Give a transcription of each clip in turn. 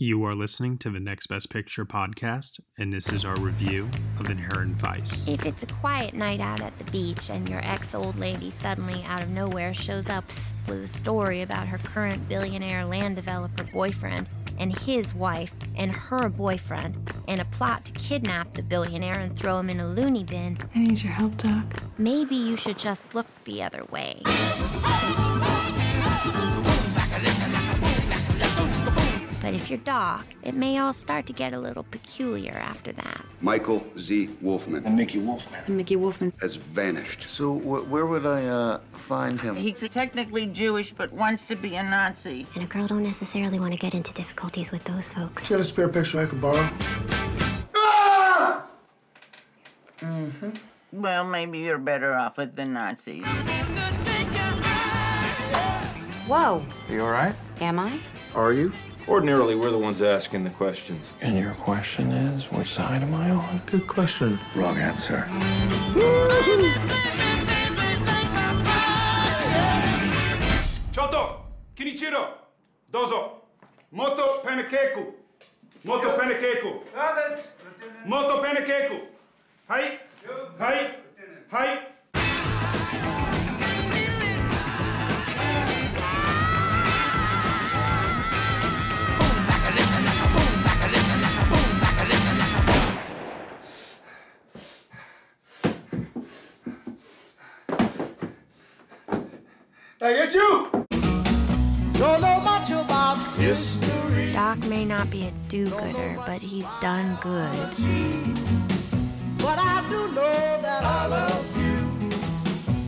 You are listening to the Next Best Picture podcast, and this is our review of Inherent Vice. If it's a quiet night out at the beach and your ex old lady suddenly out of nowhere shows up with a story about her current billionaire land developer boyfriend, and his wife and her boyfriend and a plot to kidnap the billionaire and throw him in a loony bin. I need your help, Doc. Maybe you should just look the other way. But if you're Doc, it may all start to get a little peculiar after that. Michael Z. Wolfmann. And Mickey Wolfmann. And Mickey Wolfmann. Has vanished. So wh- where would I uh, find him? He's technically Jewish, but wants to be a Nazi. And a girl don't necessarily want to get into difficulties with those folks. You got a spare picture I could borrow? Ah! Mm-hmm. Well, maybe you're better off with the Nazis. Whoa. Are you all right? Am I? Are you? Ordinarily, we're the ones asking the questions. And your question is, which side am I on? Good question. Wrong answer. Choto, Kinichiro, Dozo, Moto Panekeku, Moto Panekeku, Moto Panekeku, Hai, Hai, Hai. I get you! Don't know much about history. Doc may not be a do-gooder, but he's done good. But I do know that I love you.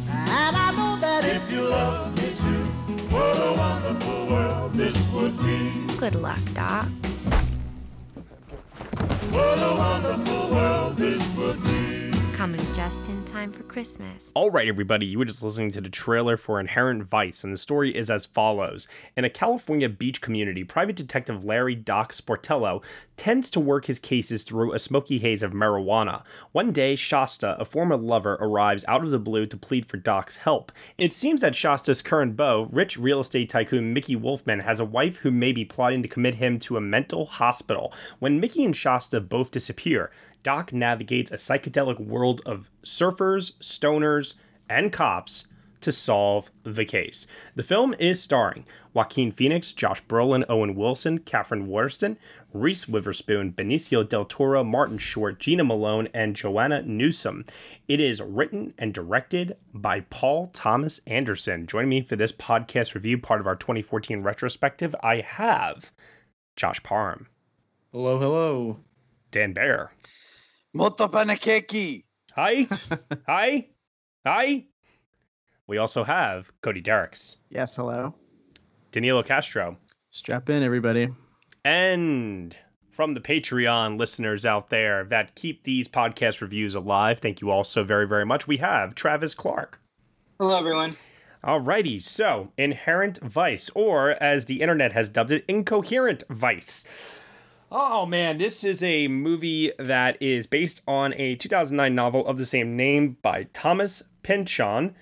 And I know that if you love me too, what a wonderful world this would be. Good luck, Doc. What a wonderful world this would be. Coming just in time for Christmas. All right, everybody, you were just listening to the trailer for Inherent Vice, and the story is as follows. In a California beach community, private detective Larry Doc Sportello tends to work his cases through a smoky haze of marijuana. One day, Shasta, a former lover, arrives out of the blue to plead for Doc's help. It seems that Shasta's current beau, rich real estate tycoon Mickey Wolfmann, has a wife who may be plotting to commit him to a mental hospital. When Mickey and Shasta both disappear, Doc navigates a psychedelic world of surfers, stoners, and cops to solve the case. The film is starring Joaquin Phoenix, Josh Brolin, Owen Wilson, Katherine Waterston, Reese Witherspoon, Benicio del Toro, Martin Short, Jena Malone, and Joanna Newsom. It is written and directed by Paul Thomas Anderson. Joining me for this podcast review, part of our 2014 retrospective, I have Josh Parham. Hello, hello. Dan Baer. Moto panakeki. Hi. Hi. Hi. We also have Cody Dericks. Yes, hello. Danilo Castro. Strap in, everybody. And from the Patreon listeners out there that keep these podcast reviews alive, thank you all so very, very much. We have Travis Clark. Hello, everyone. Alrighty, so Inherent Vice, or as the internet has dubbed it, Incoherent Vice. Oh man, this is a movie that is based on a 2009 novel of the same name by Thomas Pynchon,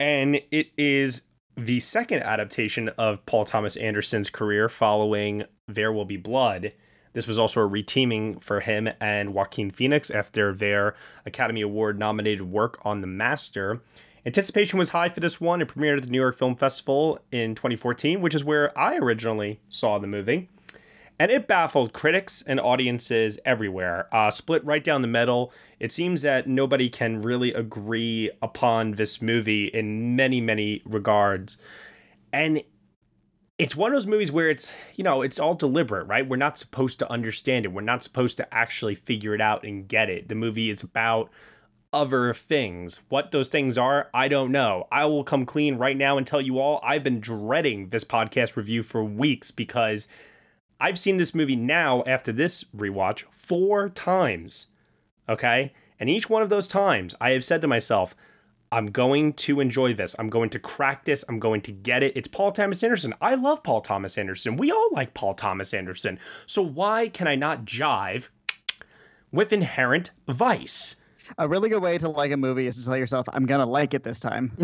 and it is the second adaptation of Paul Thomas Anderson's career following There Will Be Blood. This was also a reteaming for him and Joaquin Phoenix after their Academy Award nominated work on The Master. Anticipation was high for this one. It premiered at the New York Film Festival in 2014, which is where I originally saw the movie. And it baffled critics and audiences everywhere. Uh, split right down the middle. It seems that nobody can really agree upon this movie in many, many regards. And it's one of those movies where it's, you know, it's all deliberate, right? We're not supposed to understand it. We're not supposed to actually figure it out and get it. The movie is about other things. What those things are, I don't know. I will come clean right now and tell you all I've been dreading this podcast review for weeks because I've seen this movie now after this rewatch four times. Okay? And each one of those times, I have said to myself, I'm going to enjoy this. I'm going to crack this. I'm going to get it. It's Paul Thomas Anderson. I love Paul Thomas Anderson. We all like Paul Thomas Anderson. So why can I not jive with Inherent Vice? A really good way to like a movie is to tell yourself, I'm going to like it this time.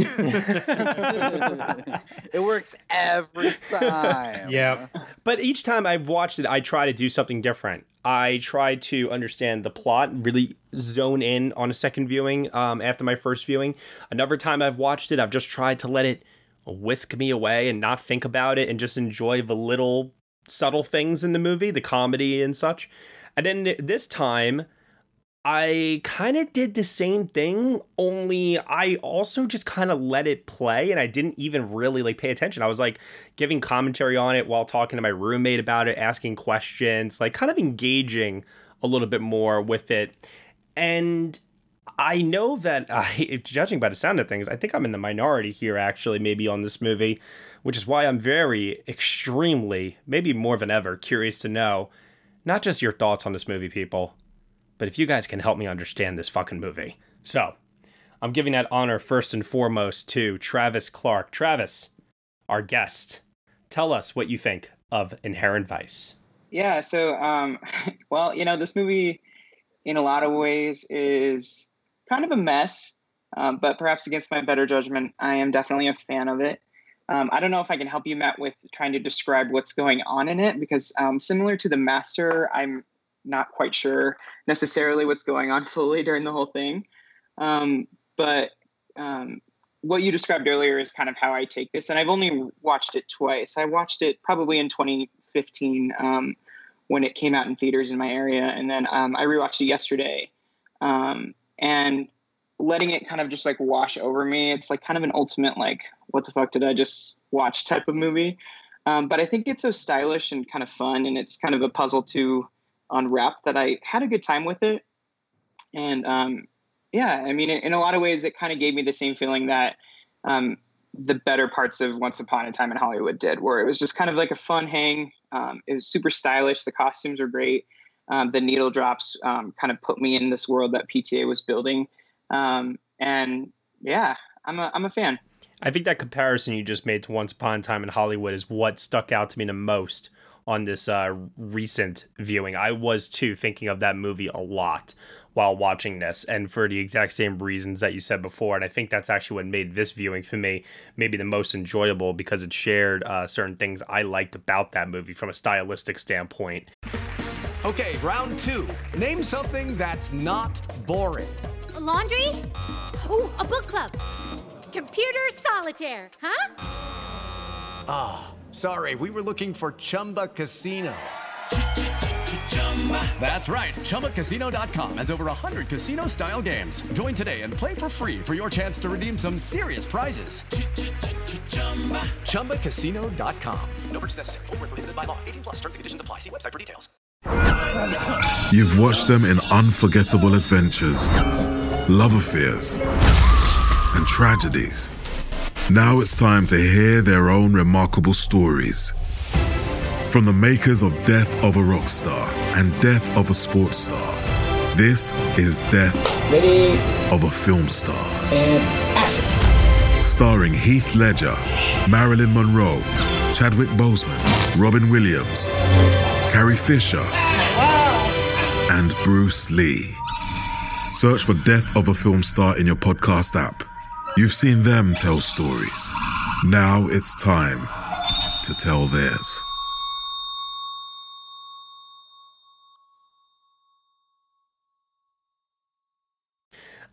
it works every time. Yeah. But each time I've watched it, I try to do something different. I try to understand the plot, really zone in on a second viewing um, after my first viewing. Another time I've watched it, I've just tried to let it whisk me away and not think about it and just enjoy the little subtle things in the movie, the comedy and such. And then this time, I kind of did the same thing, only I also just kind of let it play and I didn't even really like pay attention. I was like giving commentary on it while talking to my roommate about it, asking questions, like kind of engaging a little bit more with it. And I know that I judging by the sound of things, I think I'm in the minority here actually maybe on this movie, which is why I'm very extremely, maybe more than ever curious to know not just your thoughts on this movie people but if you guys can help me understand this fucking movie. So, I'm giving that honor first and foremost to Travis Clark. Travis, our guest, tell us what you think of Inherent Vice. Yeah, so, um, well, you know, this movie in a lot of ways is kind of a mess, um, but perhaps against my better judgment, I am definitely a fan of it. Um, I don't know if I can help you, Matt, with trying to describe what's going on in it because, um, similar to The Master, I'm not quite sure necessarily what's going on fully during the whole thing. Um, but um, what you described earlier is kind of how I take this. And I've only watched it twice. I watched it probably in 2015 um, when it came out in theaters in my area. And then um, I rewatched it yesterday. Um, and letting it kind of just like wash over me, it's like kind of an ultimate, like, what the fuck did I just watch type of movie. Um, but I think it's so stylish and kind of fun. And it's kind of a puzzle to on rep that I had a good time with it. And um, yeah, I mean, in, in, a lot of ways, it kind of gave me the same feeling that um, the better parts of Once Upon a Time in Hollywood did, where it was just kind of like a fun hang. Um, it was super stylish. The costumes were great. Um, the needle drops um, kind of put me in this world that PTA was building. Um, and yeah, I'm a, I'm a fan. I think that comparison you just made to Once Upon a Time in Hollywood is what stuck out to me the most on this uh, recent viewing. I was too thinking of that movie a lot while watching this, and for the exact same reasons that you said before. And I think that's actually what made this viewing for me maybe the most enjoyable because it shared uh, certain things I liked about that movie from a stylistic standpoint. Okay, round two. Name something that's not boring. A laundry? Ooh, a book club. Computer solitaire, huh? Ah. Oh. Sorry, we were looking for Chumba Casino. That's right. ChumbaCasino.com has over 100 casino style games. Join today and play for free for your chance to redeem some serious prizes. ChumbaCasino.com. No purchase necessary. Full prohibited by law. 18 plus terms and conditions apply. See website for details. You've watched them in unforgettable adventures, love affairs, and tragedies. Now it's time to hear their own remarkable stories. From the makers of Death of a Rock Star and Death of a Sports Star, this is Death Ready. of a Film Star. And action. Starring Heath Ledger, Marilyn Monroe, Chadwick Boseman, Robin Williams, Carrie Fisher, and Bruce Lee. Search for Death of a Film Star in your podcast app. You've seen them tell stories. Now it's time to tell theirs.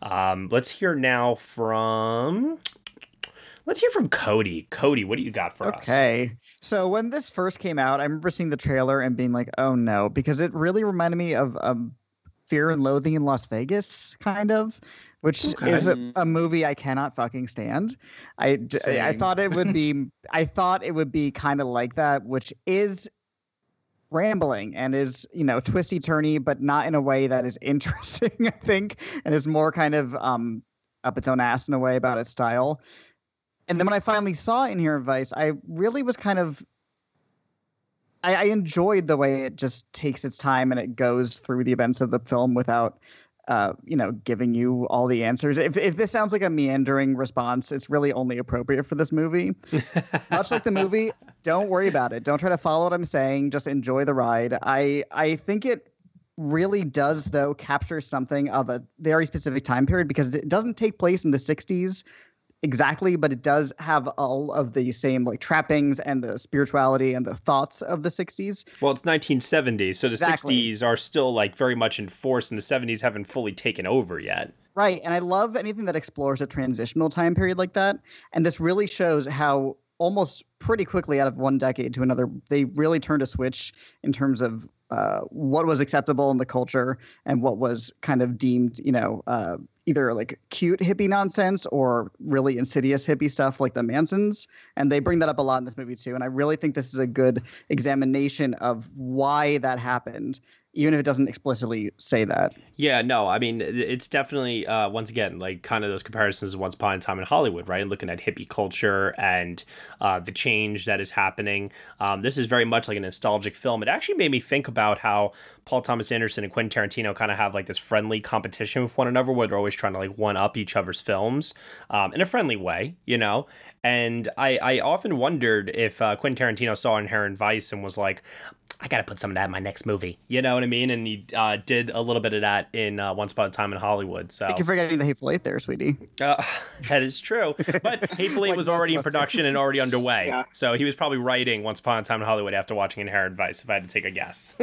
Um, let's hear now from. Let's hear from Cody. Cody, what do you got for okay. us? Okay. So when this first came out, I remember seeing the trailer and being like, "Oh no," because it really reminded me of um, Fear and Loathing in Las Vegas, kind of, which okay. is a, a, movie I cannot fucking stand. I, Same. I thought it would be I thought it would be kind of like that, which is rambling and is you know twisty turny, but not in a way that is interesting. I think, and is more kind of um up its own ass in a way about its style. And then when I finally saw *In Inherent Vice, I really was kind of I, I enjoyed the way it just takes its time and it goes through the events of the film without uh, you know, giving you all the answers. If, if this sounds like a meandering response, it's really only appropriate for this movie. Much like the movie, don't worry about it. Don't try to follow what I'm saying. Just enjoy the ride. I I think it really does though capture something of a very specific time period because it doesn't take place in the 60s exactly, but it does have all of the same like trappings and the spirituality and the thoughts of the 60s. Well, it's 1970, so the Exactly. 60s are still like very much in force, and the 70s haven't fully taken over yet. Right. And I love anything that explores a transitional time period like that. And this really shows how almost pretty quickly out of one decade to another, they really turned a switch in terms of uh, what was acceptable in the culture and what was kind of deemed, you know, uh, either like cute hippie nonsense or really insidious hippie stuff like the Mansons. And they bring that up a lot in this movie too. And I really think this is a good examination of why that happened, even if it doesn't explicitly say that. Yeah, no, I mean, it's definitely, uh, once again, like kind of those comparisons of Once Upon a Time in Hollywood, right? Looking at hippie culture and uh, the change that is happening. Um, this is very much like a nostalgic film. It actually made me think about how Paul Thomas Anderson and Quentin Tarantino kind of have like this friendly competition with one another where they're always trying to like one up each other's films um, in a friendly way, you know? And I, I often wondered if uh, Quentin Tarantino saw Inherent Vice and was like, I got to put some of that in my next movie. You know what I mean? And he uh, did a little bit of that in uh, Once Upon a Time in Hollywood. So You're forgetting the Hateful Eight there, sweetie. uh, that is true. But Hateful Eight Like was already in of us do. production and already underway. So he was probably writing Once Upon a Time in Hollywood after watching Inherent Vice, if I had to take a guess.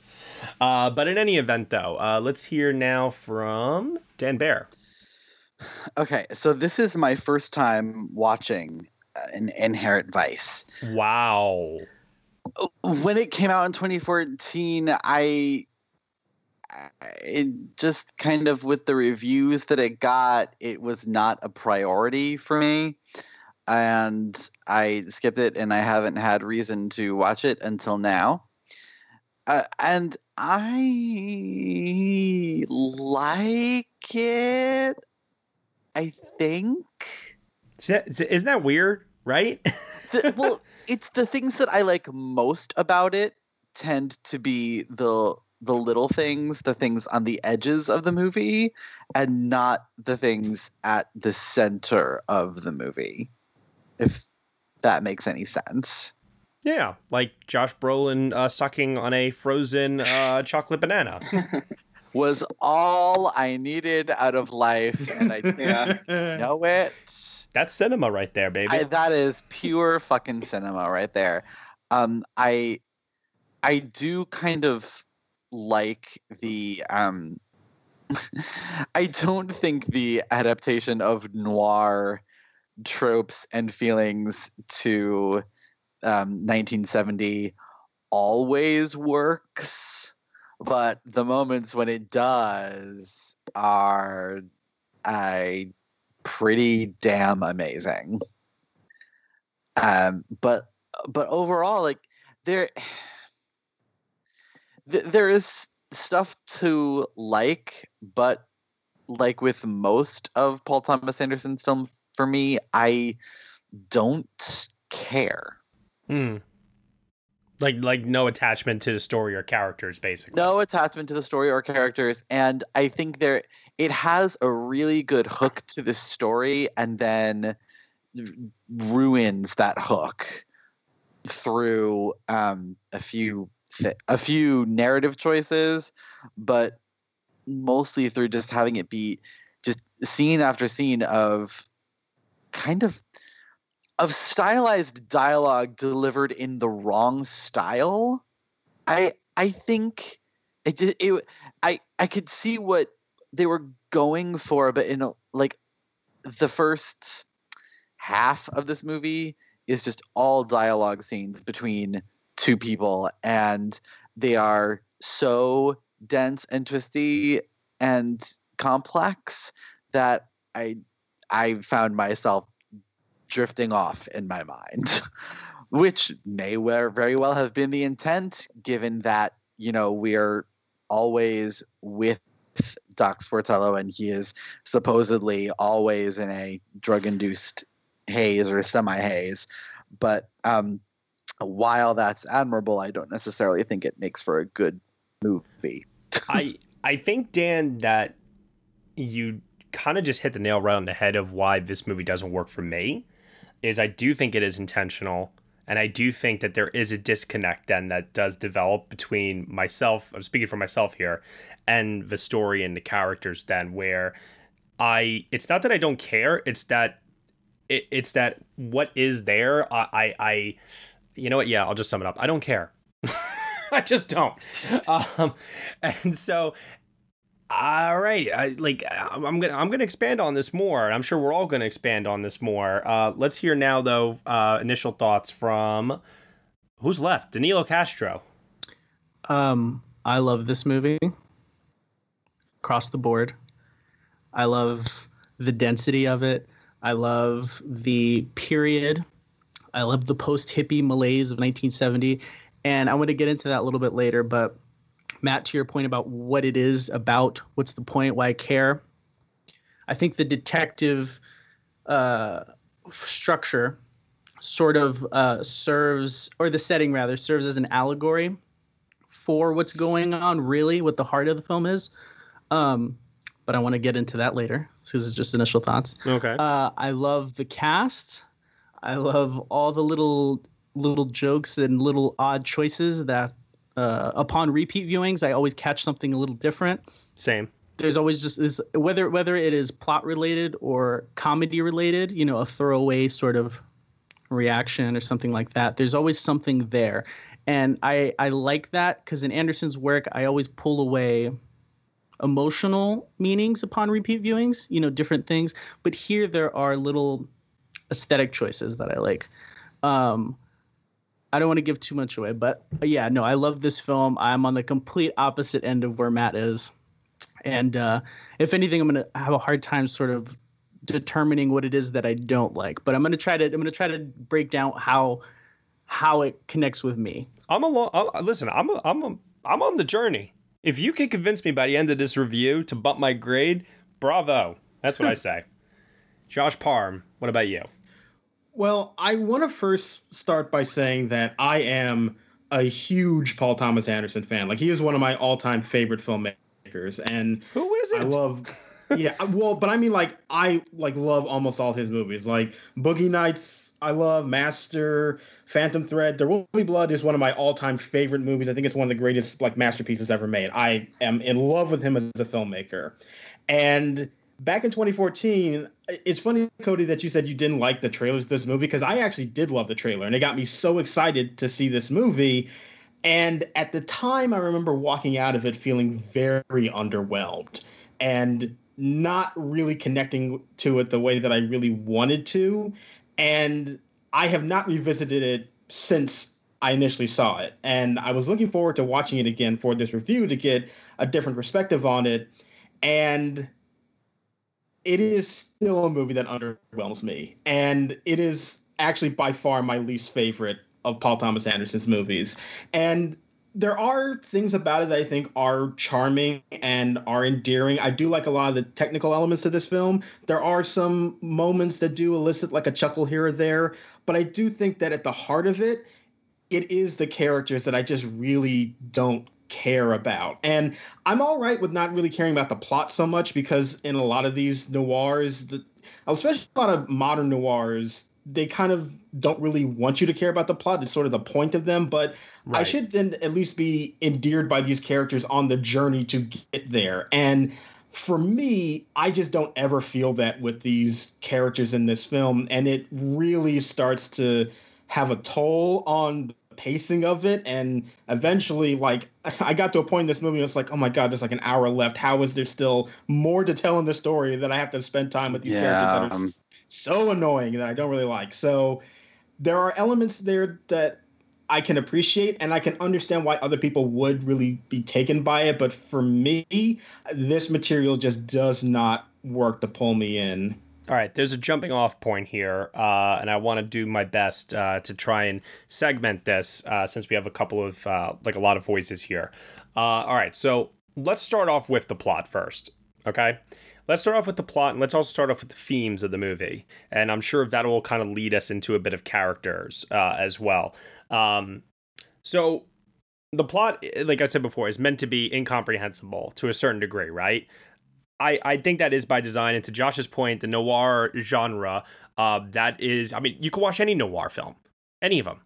uh, but in any event, though, uh, let's hear now from Dan Bear. Okay, so this is my first time watching uh, an Inherent Vice. Wow. When it came out in 2014, I it just kind of with the reviews that it got, it was not a priority for me. And I skipped it and I haven't had reason to watch it until now. Uh, and I like it. I think. Isn't that weird, right? the, well, it's the things that I like most about it tend to be the the little things, the things on the edges of the movie, and not the things at the center of the movie. If that makes any sense. Yeah, like Josh Brolin uh, sucking on a frozen uh, chocolate banana. Was all I needed out of life, and I didn't know it. That's cinema right there, baby. I, that is pure fucking cinema right there. Um, I I do kind of like the um I don't think the adaptation of noir tropes and feelings to um 1970 always works, but the moments when it does are I pretty damn amazing. Um, but but overall, like there th- there is stuff to like, but like with most of Paul Thomas Anderson's films, for me, I don't care. Hmm. Like like no attachment to the story or characters, basically. No attachment to the story or characters, and I think there it has a really good hook to the story, and then ruins that hook through um, a few th- a few narrative choices, but mostly through just having it be just scene after scene of kind of of stylized dialogue delivered in the wrong style. I I think it just it I I could see what they were going for, but in a, like the first half of this movie is just all dialogue scenes between two people and they are so dense and twisty and complex that I I found myself drifting off in my mind, which may very well have been the intent, given that you know we're always with Doc Sportello and he is supposedly always in a drug-induced haze or semi-haze. But um, while that's admirable, I don't necessarily think it makes for a good movie. I I think Dan that you kind of just hit the nail right on the head of why this movie doesn't work for me is I do think it is intentional and I do think that there is a disconnect then that does develop between myself I'm speaking for myself here and the story and the characters then where I it's not that I don't care it's that it, it's that what is there I, I I you know what yeah I'll just sum it up I don't care I just don't. Um, and so, all right, I, like I'm gonna I'm gonna expand on this more, I'm sure we're all gonna expand on this more. Uh, let's hear now, though, uh, initial thoughts from who's left, Danilo Castro. Um, I love this movie across the board. I love the density of it. I love the period. I love the post hippie malaise of 1970 and I'm to get into that a little bit later. But Matt, to your point about what it is about, what's the point, why I care? I think the detective uh, structure sort of uh, serves, or the setting rather, serves as an allegory for what's going on, really, what the heart of the film is. Um, but I want to get into that later. because it's just initial thoughts. Okay. Uh, I love the cast. I love all the little little jokes and little odd choices that uh, upon repeat viewings I always catch something a little different. Same. There's always just this whether whether it is plot related or comedy related, you know, a throwaway sort of reaction or something like that. There's always something there. And I I like that cuz in Anderson's work I always pull away emotional meanings upon repeat viewings, you know, different things, but here there are little aesthetic choices that I like. Um, I don't want to give too much away, but uh, yeah, no, I love this film. I'm on the complete opposite end of where Matt is, and uh, if anything, I'm gonna have a hard time sort of determining what it is that I don't like. But I'm gonna try to I'm gonna try to break down how how it connects with me. I'm a long, listen. I'm a, I'm a, I'm on the journey. If you can convince me by the end of this review to bump my grade, bravo. That's what I say. Josh Parham, what about you? Well, I want to first start by saying that I am a huge Paul Thomas Anderson fan. Like he is one of my all-time favorite filmmakers, and who is it? I love. yeah, uh, well, but I mean, like I like love almost all his movies. Like Boogie Nights, I love Master, Phantom Thread. There Will Be Blood is one of my all-time favorite movies. I think it's one of the greatest like masterpieces ever made. I am in love with him as a filmmaker, and back in 2014, it's funny, Cody, that you said you didn't like the trailers this movie because I actually did love the trailer and it got me so excited to see this movie. And at the time, I remember walking out of it feeling very underwhelmed and not really connecting to it the way that I really wanted to. And I have not revisited it since I initially saw it. And I was looking forward to watching it again for this review to get a different perspective on it. And it is still a movie that underwhelms me, and it is actually by far my least favorite of Paul Thomas Anderson's movies. And there are things about it that I think are charming and are endearing. I do like a lot of the technical elements to this film. There are some moments that do elicit like a chuckle here or there, but I do think that at the heart of it, it is the characters that I just really don't care about. And I'm all right with not really caring about the plot so much because in a lot of these noirs, the, especially a lot of modern noirs, they kind of don't really want you to care about the plot. It's sort of the point of them. But right. I should then at least be endeared by these characters on the journey to get there. And for me, I just don't ever feel that with these characters in this film. And it really starts to have a toll on pacing of it and eventually like i got to a point in this movie and it's like oh my god there's like an hour left. How is there still more to tell in the story that i have to spend time with these yeah, characters that are um, so annoying that i don't really like. So there are elements there that i can appreciate and i can understand why other people would really be taken by it but for me this material just does not work to pull me in all right, there's a jumping off point here, uh, and I want to do my best uh, to try and segment this uh, since we have a couple of, uh, like a lot of voices here. Uh, all right, so let's start off with the plot first. Okay. Let's start off with the plot and let's also start off with the themes of the movie. And I'm sure that will kind of lead us into a bit of characters uh, as well. Um, so, the plot, like I said before, is meant to be incomprehensible to a certain degree, right? I, I think that is by design. And to Josh's point, the noir genre, uh, that is, I mean, you can watch any noir film, any of them.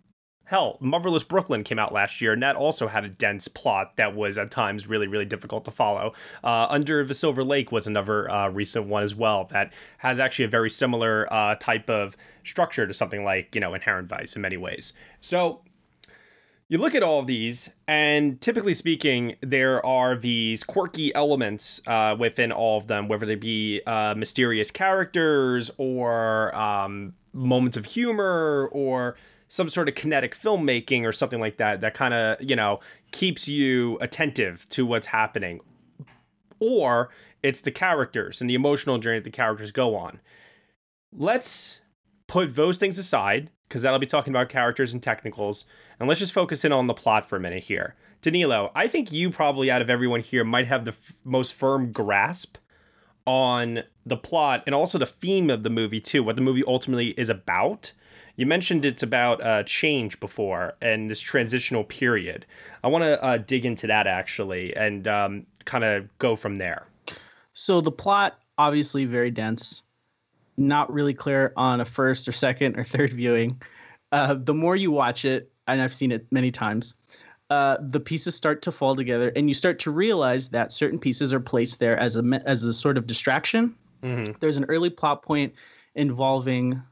Hell, Motherless Brooklyn came out last year, and that also had a dense plot that was at times really, really difficult to follow. Uh, Under the Silver Lake was another uh, recent one as well that has actually a very similar uh, type of structure to something like, you know, Inherent Vice in many ways. So you look at all of these, and typically speaking, there are these quirky elements uh, within all of them, whether they be uh, mysterious characters or um, moments of humor or some sort of kinetic filmmaking or something like that that kind of, you know, keeps you attentive to what's happening. Or it's the characters and the emotional journey that the characters go on. Let's put those things aside because that'll be talking about characters and technicals. And let's just focus in on the plot for a minute here. Danilo, I think you probably out of everyone here might have the f- most firm grasp on the plot and also the theme of the movie too, what the movie ultimately is about. You mentioned it's about uh, change before and this transitional period. I want to uh, dig into that actually and um, kind of go from there. So the plot obviously very dense, not really clear on a first or second or third viewing. Uh, the more you watch it, and I've seen it many times, uh, the pieces start to fall together, and you start to realize that certain pieces are placed there as a as a sort of distraction. Mm-hmm. There's an early plot point involving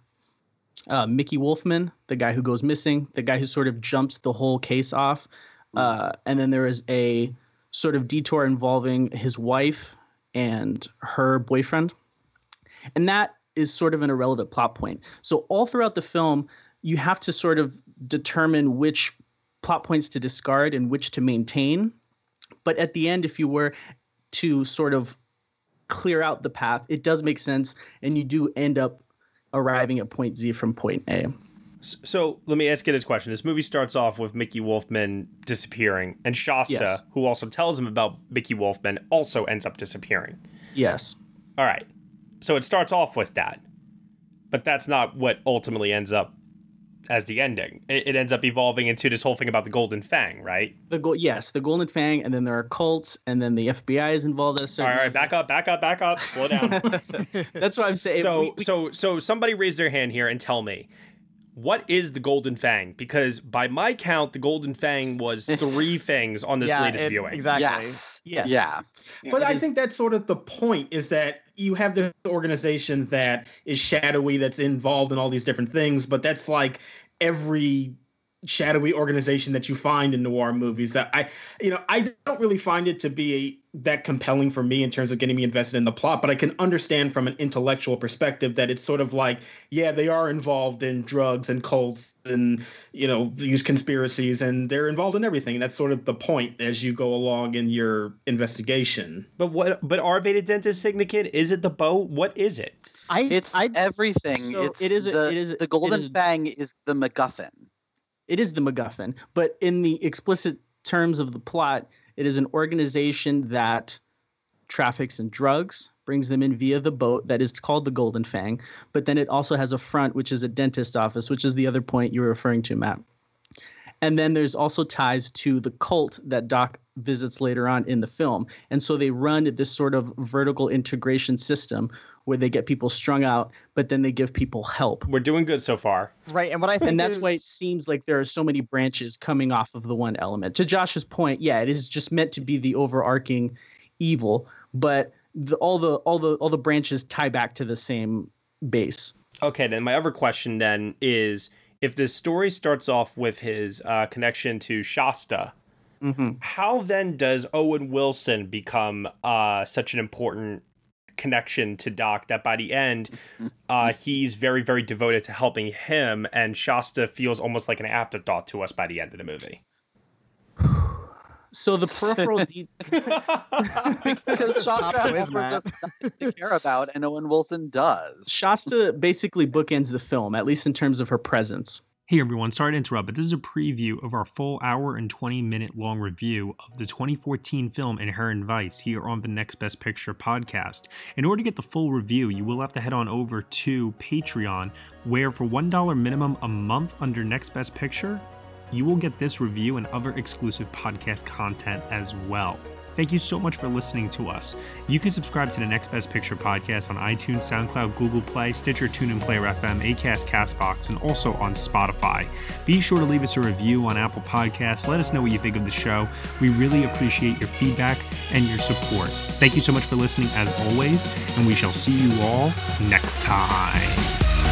uh, Mickey Wolfmann, the guy who goes missing, the guy who sort of jumps the whole case off, uh, and then there is a sort of detour involving his wife and her boyfriend, and that is sort of an irrelevant plot point. So all throughout the film, you have to sort of determine which plot points to discard and which to maintain. But at the end, if you were to sort of clear out the path, it does make sense, and you do end up arriving at point Z from point A. So let me ask you this question. This movie starts off with Mickey Wolfmann disappearing, and Shasta, Yes. who also tells him about Mickey Wolfmann, also ends up disappearing. Yes. All right. So it starts off with that, but that's not what ultimately ends up as the ending. It, it ends up evolving into this whole thing about the Golden Fang, right? The go- yes, the Golden Fang, and then there are cults, and then the FBI is involved at a All certain. right, all right, back up, back up, back up. Slow down. That's what I'm saying. so, We- we- so, so somebody raise their hand here and tell me. What is the Golden Fang? Because by my count, the Golden Fang was three fangs on this Yeah, latest it- viewing. exactly. Yes. Yes. Yeah. But I is- think that's sort of the point is that you have this organization that is shadowy, that's involved in all these different things, but that's like every shadowy organization that you find in noir movies that I you know I don't really find it to be that compelling for me in terms of getting me invested in the plot but I can understand from an intellectual perspective that it's sort of like yeah they are involved in drugs and cults and you know these conspiracies and they're involved in everything that's sort of the point as you go along in your investigation But what? But are they the dentist syndicate? Is it the boat? What is it? I It's I everything. So it's it is a- the, it is a- the golden is- fang is the MacGuffin. It is the MacGuffin, but in the explicit terms of the plot, it is an organization that traffics in drugs, brings them in via the boat that is called the Golden Fang, but then it also has a front, which is a dentist office, which is the other point you were referring to, Matt. And then there's also ties to the cult that Doc visits later on in the film. And so they run this sort of vertical integration system where they get people strung out, but then they give people help. We're doing good so far. right, and what I think And that's is, why it seems like there are so many branches coming off of the one element. To Josh's point, yeah, it is just meant to be the overarching evil, but the, all the all the all the branches tie back to the same base. Okay, then my other question then is if the story starts off with his uh, connection to Shasta, Mm-hmm. how then does Owen Wilson become uh, such an important connection to Doc that by the end, uh, he's very, very devoted to helping him, and Shasta feels almost like an afterthought to us by the end of the movie? So the peripheral de- Because Shasta Pop quiz, has just to care about, and Owen Wilson does. Shasta basically bookends the film, at least in terms of her presence. Hey everyone, sorry to interrupt, but this is a preview of our full hour and 20 minute long review of the 2014 film Inherent Vice here on the Next Best Picture podcast. In order to get the full review, you will have to head on over to Patreon, where for $1 minimum a month under Next Best Picture, you will get this review and other exclusive podcast content as well. Thank you so much for listening to us. You can subscribe to the Next Best Picture podcast on iTunes, SoundCloud, Google Play, Stitcher, TuneIn Player FM, Acast, Castbox, and also on Spotify. Be sure to leave us a review on Apple Podcasts. Let us know what you think of the show. We really appreciate your feedback and your support. Thank you so much for listening as always, and we shall see you all next time.